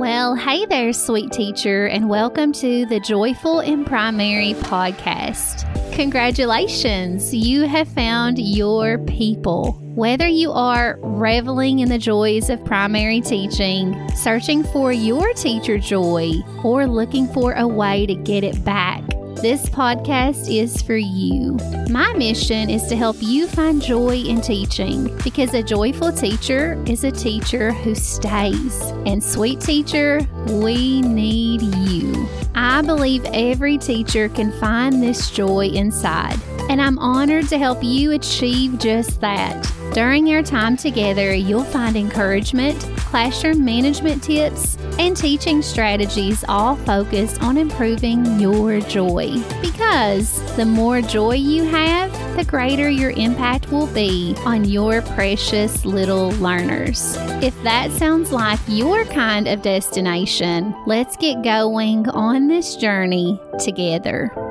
Well, hey there, sweet teacher, and welcome to the Joyful in Primary podcast. Congratulations, you have found your people. Whether you are reveling in the joys of primary teaching, searching for your teacher joy, or looking for a way to get it back, this podcast is for you. My mission is to help you find joy in teaching because a joyful teacher is a teacher who stays. And, sweet teacher, we need you. I believe every teacher can find this joy inside, and I'm honored to help you achieve just that. During our time together, you'll find encouragement, classroom management tips, and teaching strategies all focused on improving your joy. Because the more joy you have, the greater your impact will be on your precious little learners. If that sounds like your kind of destination, let's get going on this journey together.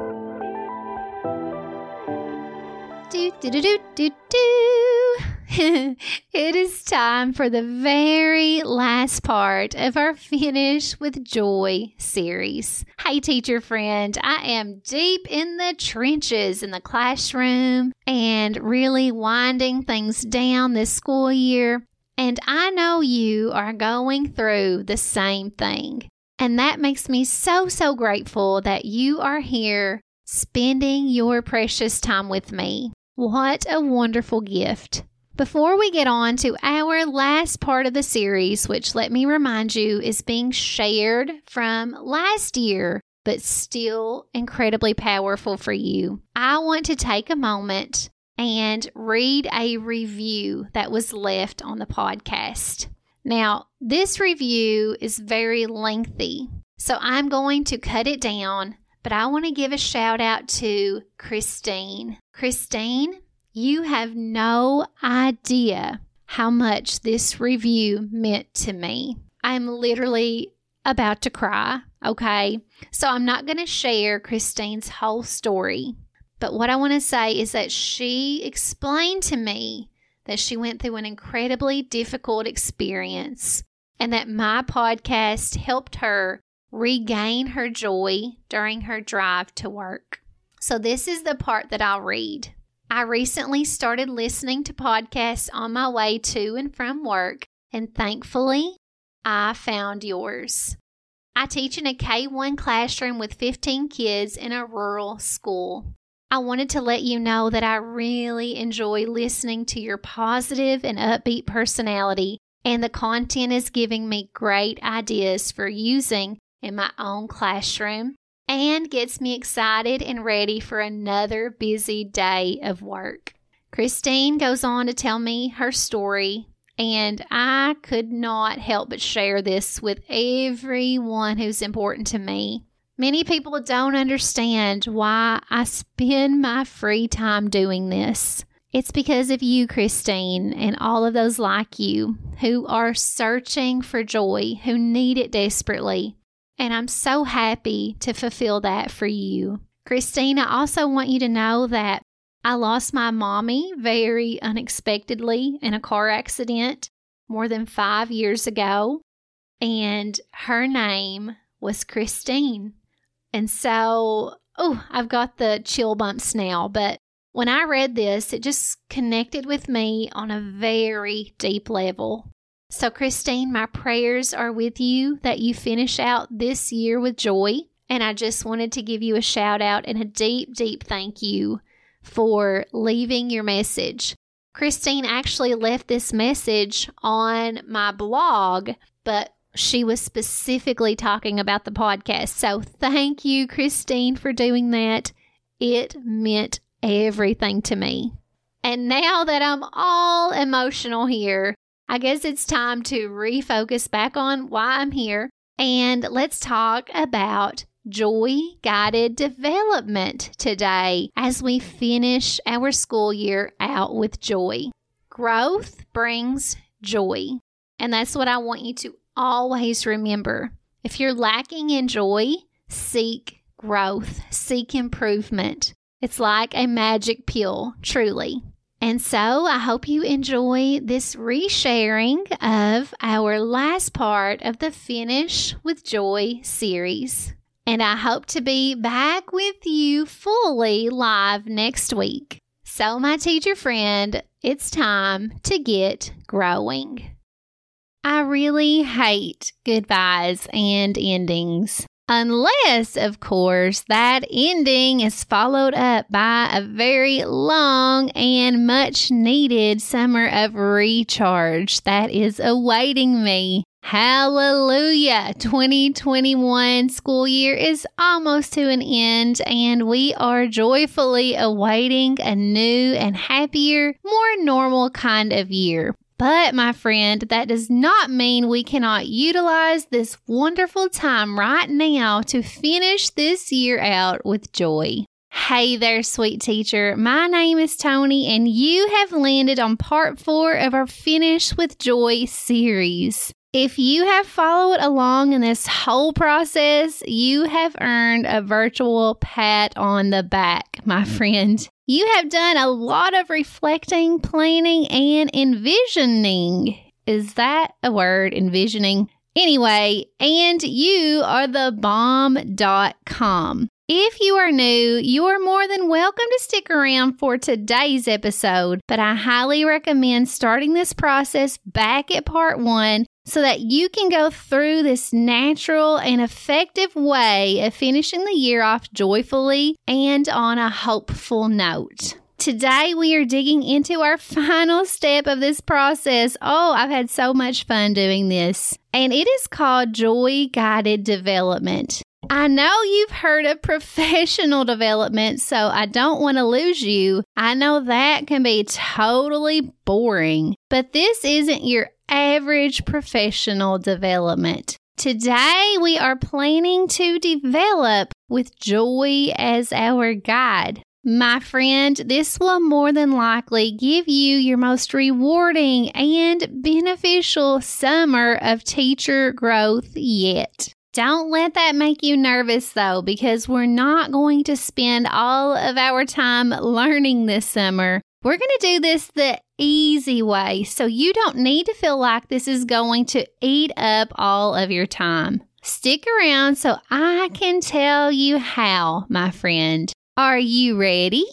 it is time for the very last part of our Finish with Joy series. Hey, teacher friend, I am deep in the trenches in the classroom and really winding things down this school year. And I know you are going through the same thing. And that makes me so, so grateful that you are here spending your precious time with me. What a wonderful gift. Before we get on to our last part of the series, which let me remind you is being shared from last year, but still incredibly powerful for you, I want to take a moment and read a review that was left on the podcast. Now, this review is very lengthy, so I'm going to cut it down but I want to give a shout out to Christine. Christine, you have no idea how much this review meant to me. I'm literally about to cry, okay? So I'm not going to share Christine's whole story. But what I want to say is that she explained to me that she went through an incredibly difficult experience and that my podcast helped her regain her joy during her drive to work. So, this is the part that I'll read. I recently started listening to podcasts on my way to and from work, and thankfully, I found yours. I teach in a K 1 classroom with 15 kids in a rural school. I wanted to let you know that I really enjoy listening to your positive and upbeat personality, and the content is giving me great ideas for using in my own classroom and gets me excited and ready for another busy day of work. Christine goes on to tell me her story, and I could not help but share this with everyone who's important to me. Many people don't understand why I spend my free time doing this. It's because of you, Christine, and all of those like you who are searching for joy, who need it desperately. And I'm so happy to fulfill that for you. Christina, I also want you to know that I lost my mommy very unexpectedly in a car accident more than five years ago. And her name was Christine. And so, oh, I've got the chill bumps now. But when I read this, it just connected with me on a very deep level. So, Christine, my prayers are with you that you finish out this year with joy. And I just wanted to give you a shout out and a deep, deep thank you for leaving your message. Christine actually left this message on my blog, but she was specifically talking about the podcast. So, thank you, Christine, for doing that. It meant everything to me. And now that I'm all emotional here, I guess it's time to refocus back on why I'm here and let's talk about joy guided development today as we finish our school year out with joy. Growth brings joy, and that's what I want you to always remember. If you're lacking in joy, seek growth, seek improvement. It's like a magic pill, truly. And so I hope you enjoy this resharing of our last part of the Finish with Joy series. And I hope to be back with you fully live next week. So, my teacher friend, it's time to get growing. I really hate goodbyes and endings. Unless, of course, that ending is followed up by a very long and much needed summer of recharge that is awaiting me. Hallelujah! 2021 school year is almost to an end, and we are joyfully awaiting a new and happier, more normal kind of year. But, my friend, that does not mean we cannot utilize this wonderful time right now to finish this year out with joy. Hey there, sweet teacher. My name is Tony, and you have landed on part four of our Finish with Joy series. If you have followed along in this whole process, you have earned a virtual pat on the back, my friend. You have done a lot of reflecting, planning, and envisioning. Is that a word, envisioning? Anyway, and you are the bomb.com. If you are new, you are more than welcome to stick around for today's episode, but I highly recommend starting this process back at part one so that you can go through this natural and effective way of finishing the year off joyfully and on a hopeful note. Today, we are digging into our final step of this process. Oh, I've had so much fun doing this. And it is called Joy Guided Development. I know you've heard of professional development, so I don't want to lose you. I know that can be totally boring, but this isn't your average professional development. Today, we are planning to develop with joy as our guide. My friend, this will more than likely give you your most rewarding and beneficial summer of teacher growth yet. Don't let that make you nervous though, because we're not going to spend all of our time learning this summer. We're going to do this the easy way, so you don't need to feel like this is going to eat up all of your time. Stick around so I can tell you how, my friend. Are you ready?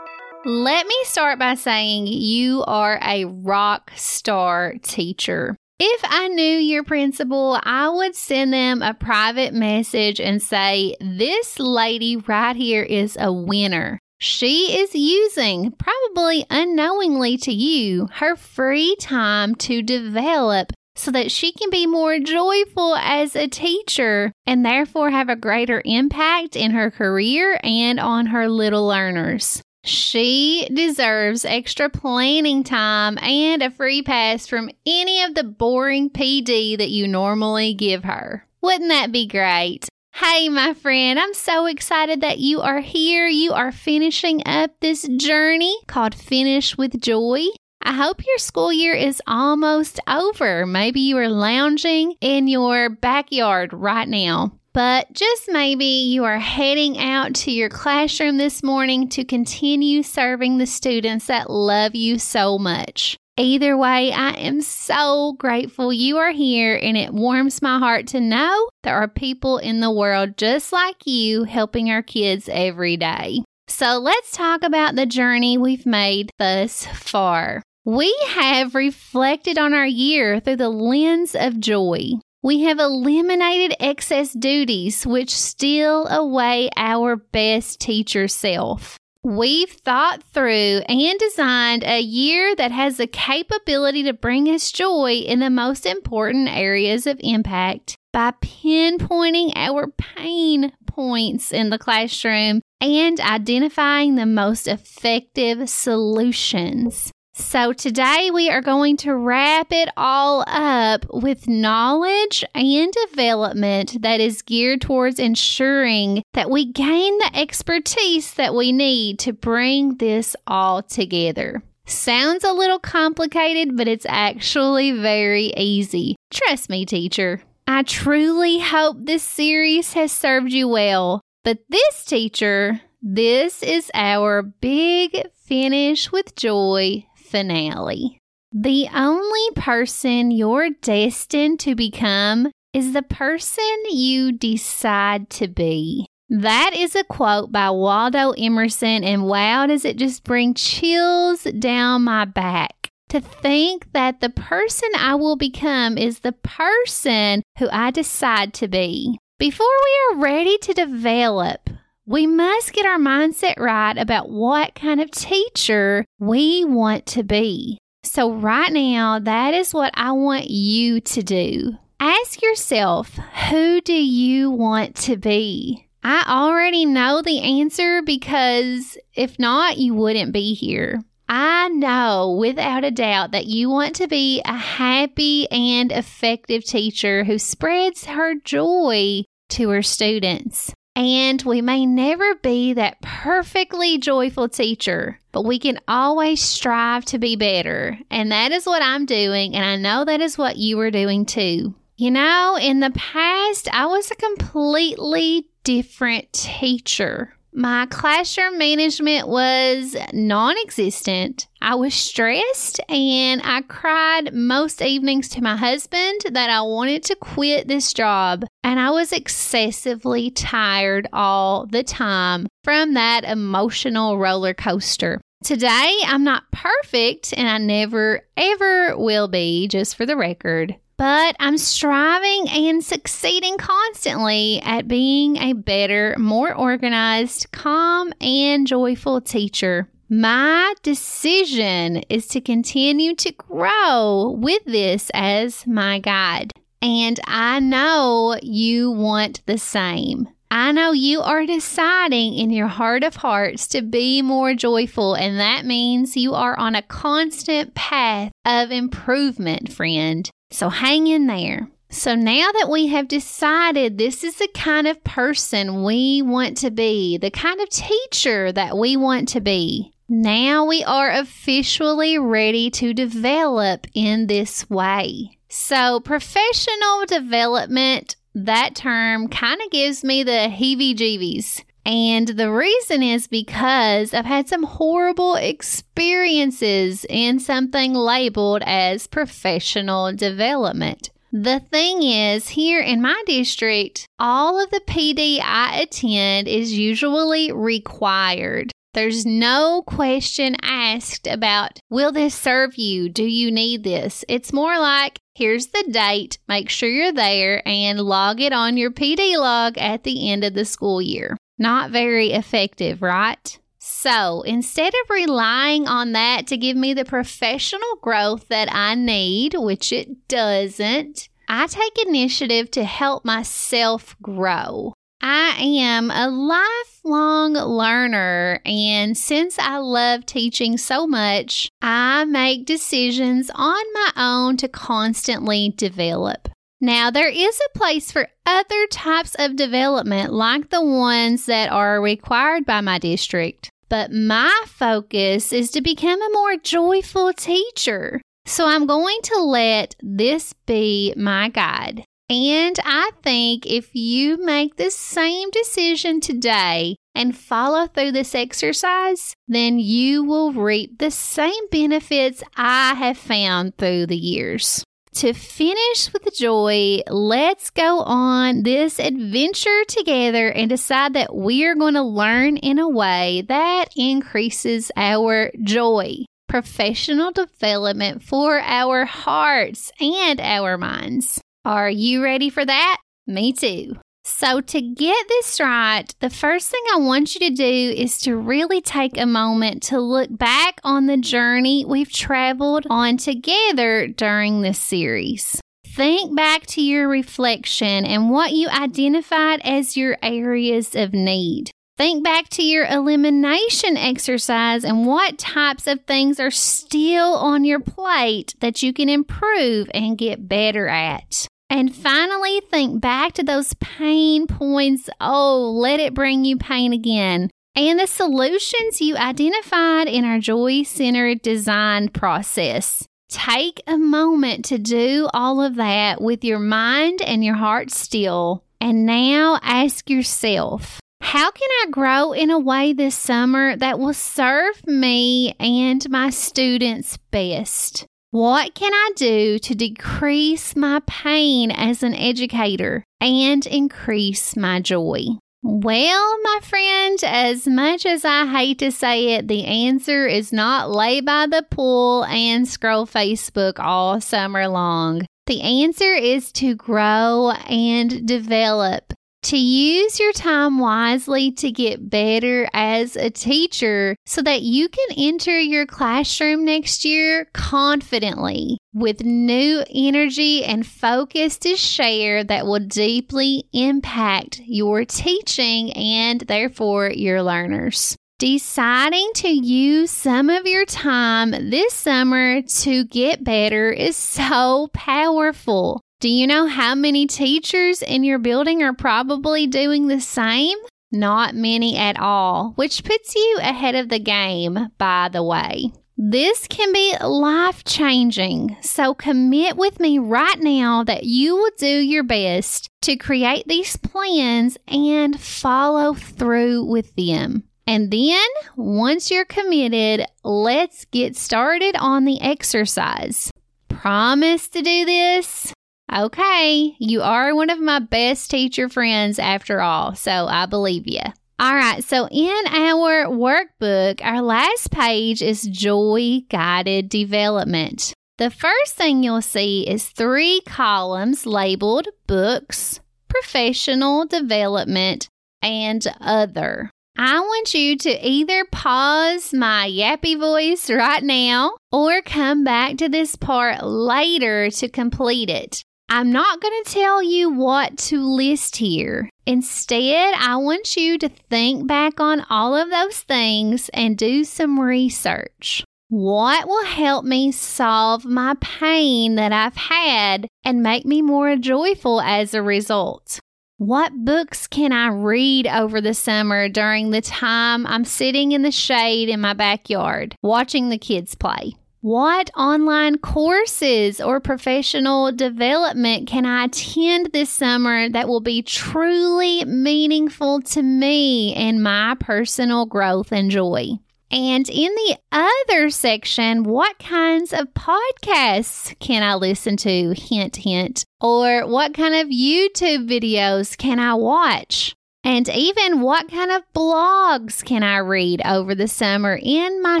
Let me start by saying you are a rock star teacher. If I knew your principal, I would send them a private message and say, This lady right here is a winner. She is using, probably unknowingly to you, her free time to develop so that she can be more joyful as a teacher and therefore have a greater impact in her career and on her little learners. She deserves extra planning time and a free pass from any of the boring PD that you normally give her. Wouldn't that be great? Hey, my friend, I'm so excited that you are here. You are finishing up this journey called Finish with Joy. I hope your school year is almost over. Maybe you are lounging in your backyard right now. But just maybe you are heading out to your classroom this morning to continue serving the students that love you so much. Either way, I am so grateful you are here, and it warms my heart to know there are people in the world just like you helping our kids every day. So let's talk about the journey we've made thus far. We have reflected on our year through the lens of joy. We have eliminated excess duties which steal away our best teacher self. We've thought through and designed a year that has the capability to bring us joy in the most important areas of impact by pinpointing our pain points in the classroom and identifying the most effective solutions. So, today we are going to wrap it all up with knowledge and development that is geared towards ensuring that we gain the expertise that we need to bring this all together. Sounds a little complicated, but it's actually very easy. Trust me, teacher. I truly hope this series has served you well. But this teacher, this is our big finish with joy finale. The only person you're destined to become is the person you decide to be. That is a quote by Waldo Emerson, and wow, does it just bring chills down my back to think that the person I will become is the person who I decide to be. Before we are ready to develop, we must get our mindset right about what kind of teacher we want to be. So, right now, that is what I want you to do. Ask yourself, who do you want to be? I already know the answer because if not, you wouldn't be here. I know without a doubt that you want to be a happy and effective teacher who spreads her joy to her students. And we may never be that perfectly joyful teacher, but we can always strive to be better. And that is what I'm doing. And I know that is what you are doing too. You know, in the past, I was a completely different teacher. My classroom management was non existent. I was stressed and I cried most evenings to my husband that I wanted to quit this job. And I was excessively tired all the time from that emotional roller coaster. Today, I'm not perfect and I never ever will be, just for the record but I'm striving and succeeding constantly at being a better, more organized, calm, and joyful teacher. My decision is to continue to grow with this as my guide. And I know you want the same. I know you are deciding in your heart of hearts to be more joyful, and that means you are on a constant path of improvement, friend. So hang in there. So now that we have decided this is the kind of person we want to be, the kind of teacher that we want to be, now we are officially ready to develop in this way. So, professional development, that term kind of gives me the heebie jeebies. And the reason is because I've had some horrible experiences in something labeled as professional development. The thing is, here in my district, all of the PD I attend is usually required. There's no question asked about, will this serve you? Do you need this? It's more like, here's the date, make sure you're there, and log it on your PD log at the end of the school year. Not very effective, right? So instead of relying on that to give me the professional growth that I need, which it doesn't, I take initiative to help myself grow. I am a lifelong learner, and since I love teaching so much, I make decisions on my own to constantly develop. Now, there is a place for other types of development like the ones that are required by my district, but my focus is to become a more joyful teacher. So I'm going to let this be my guide. And I think if you make the same decision today and follow through this exercise, then you will reap the same benefits I have found through the years. To finish with joy, let's go on this adventure together and decide that we are going to learn in a way that increases our joy. Professional development for our hearts and our minds. Are you ready for that? Me too. So, to get this right, the first thing I want you to do is to really take a moment to look back on the journey we've traveled on together during this series. Think back to your reflection and what you identified as your areas of need. Think back to your elimination exercise and what types of things are still on your plate that you can improve and get better at. And finally, think back to those pain points. Oh, let it bring you pain again. And the solutions you identified in our joy centered design process. Take a moment to do all of that with your mind and your heart still. And now ask yourself How can I grow in a way this summer that will serve me and my students best? What can I do to decrease my pain as an educator and increase my joy? Well, my friend, as much as I hate to say it, the answer is not lay by the pool and scroll Facebook all summer long. The answer is to grow and develop to use your time wisely to get better as a teacher so that you can enter your classroom next year confidently with new energy and focus to share that will deeply impact your teaching and therefore your learners. Deciding to use some of your time this summer to get better is so powerful. Do you know how many teachers in your building are probably doing the same? Not many at all, which puts you ahead of the game, by the way. This can be life changing, so commit with me right now that you will do your best to create these plans and follow through with them. And then, once you're committed, let's get started on the exercise. Promise to do this? Okay, you are one of my best teacher friends after all, so I believe you. All right, so in our workbook, our last page is joy guided development. The first thing you'll see is three columns labeled books, professional development, and other. I want you to either pause my yappy voice right now or come back to this part later to complete it. I'm not going to tell you what to list here. Instead, I want you to think back on all of those things and do some research. What will help me solve my pain that I've had and make me more joyful as a result? What books can I read over the summer during the time I'm sitting in the shade in my backyard watching the kids play? What online courses or professional development can I attend this summer that will be truly meaningful to me and my personal growth and joy? And in the other section, what kinds of podcasts can I listen to? Hint, hint. Or what kind of YouTube videos can I watch? And even what kind of blogs can I read over the summer in my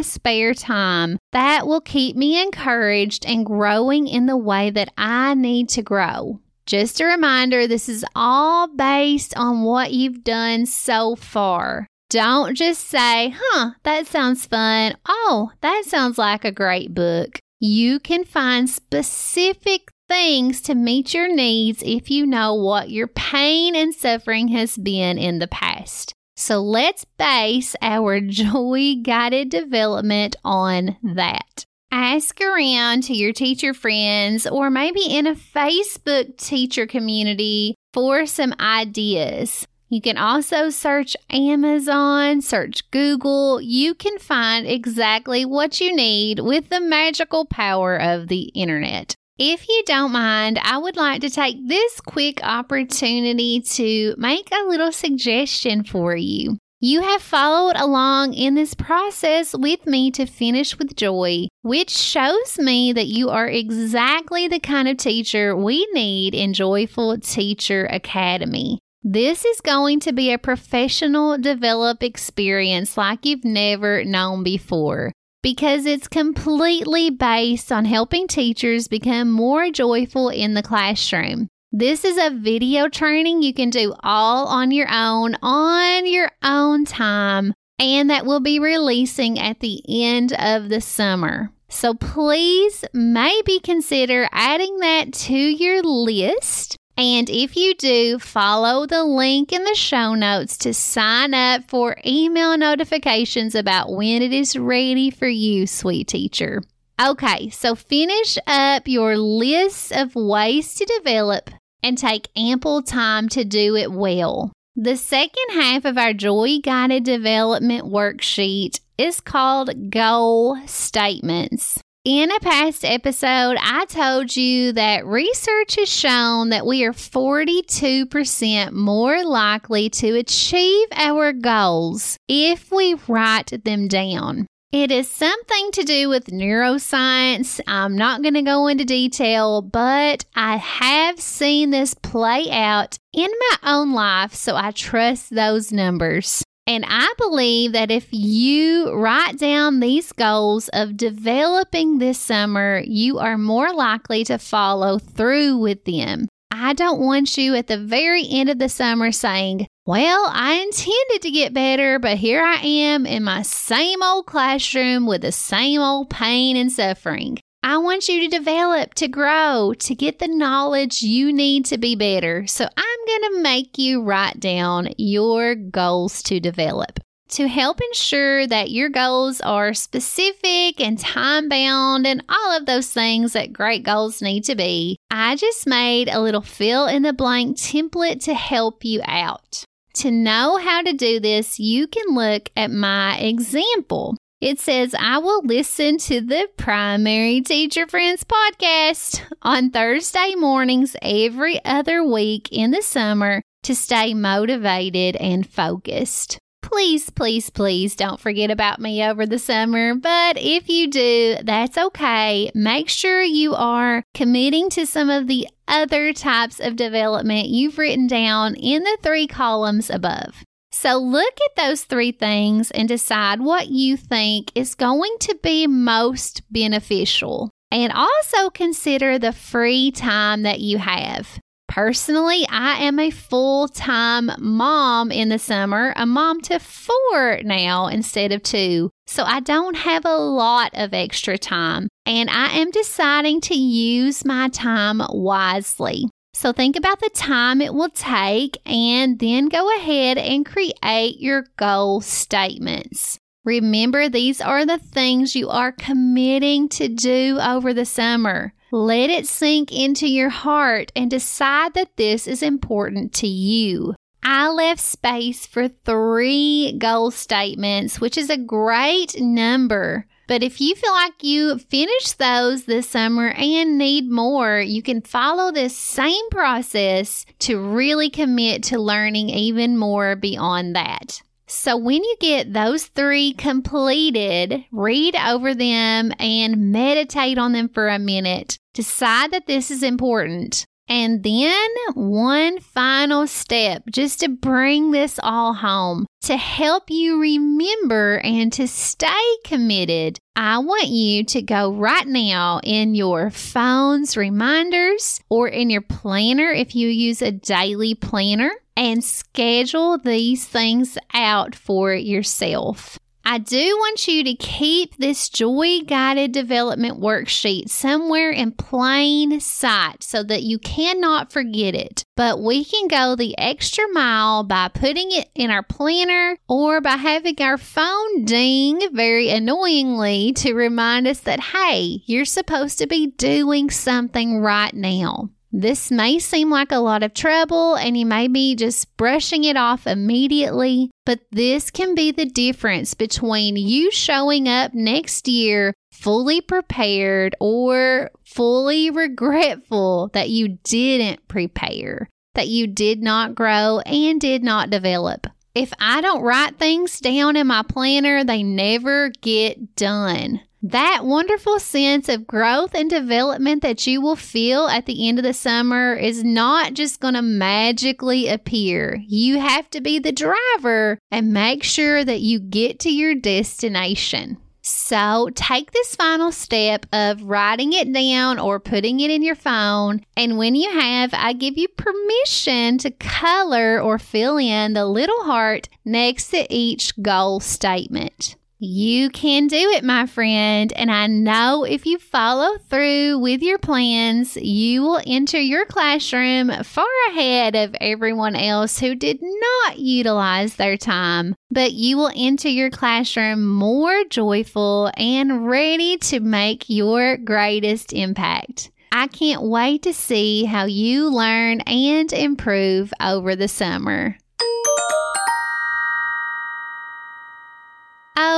spare time that will keep me encouraged and growing in the way that I need to grow? Just a reminder this is all based on what you've done so far. Don't just say, huh, that sounds fun. Oh, that sounds like a great book. You can find specific things to meet your needs if you know what your pain and suffering has been in the past. So let's base our joy guided development on that. Ask around to your teacher friends or maybe in a Facebook teacher community for some ideas. You can also search Amazon, search Google. You can find exactly what you need with the magical power of the internet. If you don't mind, I would like to take this quick opportunity to make a little suggestion for you. You have followed along in this process with me to finish with joy, which shows me that you are exactly the kind of teacher we need in Joyful Teacher Academy. This is going to be a professional develop experience like you've never known before because it's completely based on helping teachers become more joyful in the classroom. This is a video training you can do all on your own, on your own time, and that will be releasing at the end of the summer. So please maybe consider adding that to your list and if you do, follow the link in the show notes to sign up for email notifications about when it is ready for you, sweet teacher. Okay, so finish up your list of ways to develop and take ample time to do it well. The second half of our Joy Guided Development worksheet is called Goal Statements. In a past episode, I told you that research has shown that we are 42% more likely to achieve our goals if we write them down. It is something to do with neuroscience. I'm not going to go into detail, but I have seen this play out in my own life, so I trust those numbers. And I believe that if you write down these goals of developing this summer, you are more likely to follow through with them. I don't want you at the very end of the summer saying, Well, I intended to get better, but here I am in my same old classroom with the same old pain and suffering. I want you to develop, to grow, to get the knowledge you need to be better. So I'm going to make you write down your goals to develop. To help ensure that your goals are specific and time bound and all of those things that great goals need to be, I just made a little fill in the blank template to help you out. To know how to do this, you can look at my example. It says, I will listen to the Primary Teacher Friends podcast on Thursday mornings every other week in the summer to stay motivated and focused. Please, please, please don't forget about me over the summer. But if you do, that's okay. Make sure you are committing to some of the other types of development you've written down in the three columns above. So look at those three things and decide what you think is going to be most beneficial. And also consider the free time that you have. Personally, I am a full time mom in the summer, a mom to four now instead of two. So I don't have a lot of extra time, and I am deciding to use my time wisely. So think about the time it will take and then go ahead and create your goal statements. Remember, these are the things you are committing to do over the summer. Let it sink into your heart and decide that this is important to you. I left space for three goal statements, which is a great number. But if you feel like you finished those this summer and need more, you can follow this same process to really commit to learning even more beyond that. So, when you get those three completed, read over them and meditate on them for a minute. Decide that this is important. And then one final step just to bring this all home to help you remember and to stay committed. I want you to go right now in your phone's reminders or in your planner if you use a daily planner and schedule these things out for yourself. I do want you to keep this joy guided development worksheet somewhere in plain sight so that you cannot forget it. But we can go the extra mile by putting it in our planner or by having our phone ding very annoyingly to remind us that, hey, you're supposed to be doing something right now. This may seem like a lot of trouble and you may be just brushing it off immediately, but this can be the difference between you showing up next year fully prepared or fully regretful that you didn't prepare, that you did not grow and did not develop. If I don't write things down in my planner, they never get done. That wonderful sense of growth and development that you will feel at the end of the summer is not just going to magically appear. You have to be the driver and make sure that you get to your destination. So take this final step of writing it down or putting it in your phone. And when you have, I give you permission to color or fill in the little heart next to each goal statement. You can do it, my friend. And I know if you follow through with your plans, you will enter your classroom far ahead of everyone else who did not utilize their time. But you will enter your classroom more joyful and ready to make your greatest impact. I can't wait to see how you learn and improve over the summer.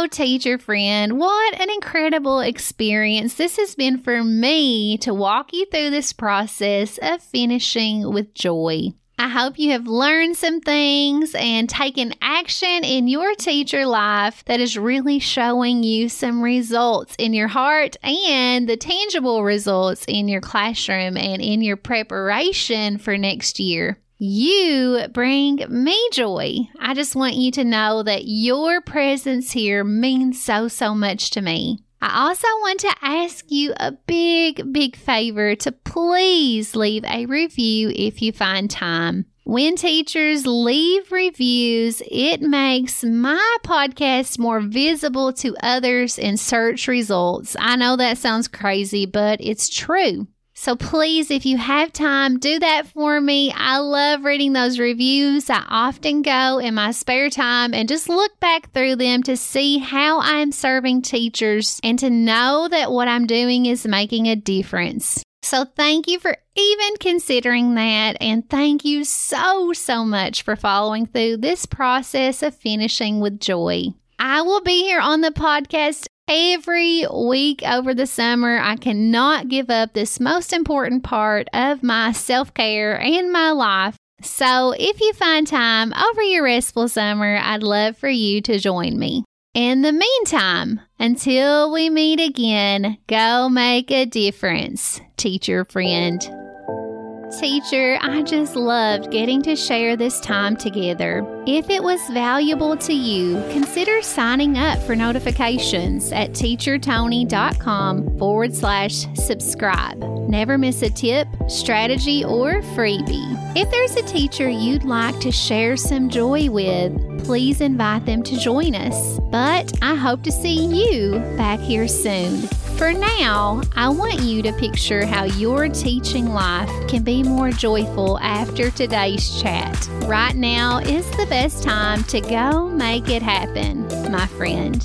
Teacher friend, what an incredible experience this has been for me to walk you through this process of finishing with joy. I hope you have learned some things and taken action in your teacher life that is really showing you some results in your heart and the tangible results in your classroom and in your preparation for next year. You bring me joy. I just want you to know that your presence here means so, so much to me. I also want to ask you a big, big favor to please leave a review if you find time. When teachers leave reviews, it makes my podcast more visible to others in search results. I know that sounds crazy, but it's true. So please, if you have time, do that for me. I love reading those reviews. I often go in my spare time and just look back through them to see how I'm serving teachers and to know that what I'm doing is making a difference. So thank you for even considering that. And thank you so, so much for following through this process of finishing with joy. I will be here on the podcast every week over the summer. I cannot give up this most important part of my self care and my life. So, if you find time over your restful summer, I'd love for you to join me. In the meantime, until we meet again, go make a difference, teacher friend. Teacher, I just loved getting to share this time together. If it was valuable to you, consider signing up for notifications at teachertony.com forward slash subscribe. Never miss a tip, strategy, or freebie. If there's a teacher you'd like to share some joy with, please invite them to join us. But I hope to see you back here soon. For now, I want you to picture how your teaching life can be more joyful after today's chat. Right now is the best time to go make it happen, my friend.